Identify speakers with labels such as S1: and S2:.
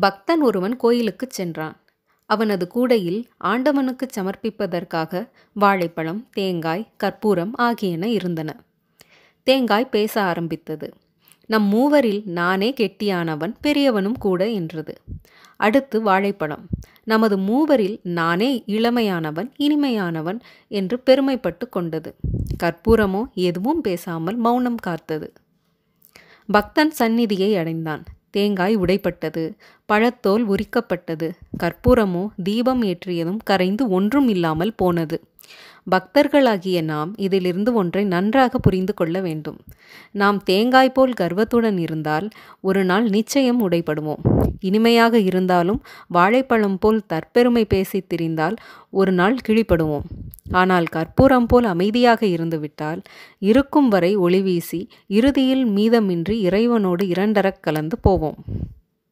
S1: பக்தன் ஒருவன் கோயிலுக்குச் சென்றான். அவனது கூடையில் ஆண்டவனுக்குச் சமர்ப்பிப்பதற்காக வாழைப்பழம், தேங்காய், கற்பூரம் ஆகியன இருந்தன. தேங்காய் பேச ஆரம்பித்தது. நம் மூவரில் நானே கெட்டியானவன் பெரியவனும் கூட என்றது. அடுத்து வாழைப்பழம். நமது மூவரில் நானே இளமையானவன் இனிமையானவன் என்று பெருமைப்பட்டு கொண்டது. கற்பூரமோ எதுவும் பேசாமல் மௌனம் காத்தது. பக்தன் சந்நிதியை அடைந்தான். தேங்காய் உடைப்பட்டது பழத்தோல் உரிக்கப்பட்டது. கற்பூரமோ தீபம் ஏற்றியதும் கரைந்து ஒன்றும் இல்லாமல் போனது. பக்தர்களாகிய நாம் இதிலிருந்து ஒன்றை நன்றாக புரிந்து கொள்ள வேண்டும். நாம் தேங்காய் போல் கர்வத்துடன் இருந்தால் ஒரு நாள் நிச்சயம் உடைபடுவோம். இனிமையாக இருந்தாலும் வாழைப்பழம் போல் தற்பெருமை பேசித் திரிந்தால் ஒரு நாள் கிழிபடுவோம். ஆனால் கற்பூரம் போல் அமைதியாக இருந்துவிட்டால் இருக்கும் வரை ஒளி வீசி இறுதியில் மீதமின்றி இறைவனோடு இரண்டறக் கலந்து போவோம்.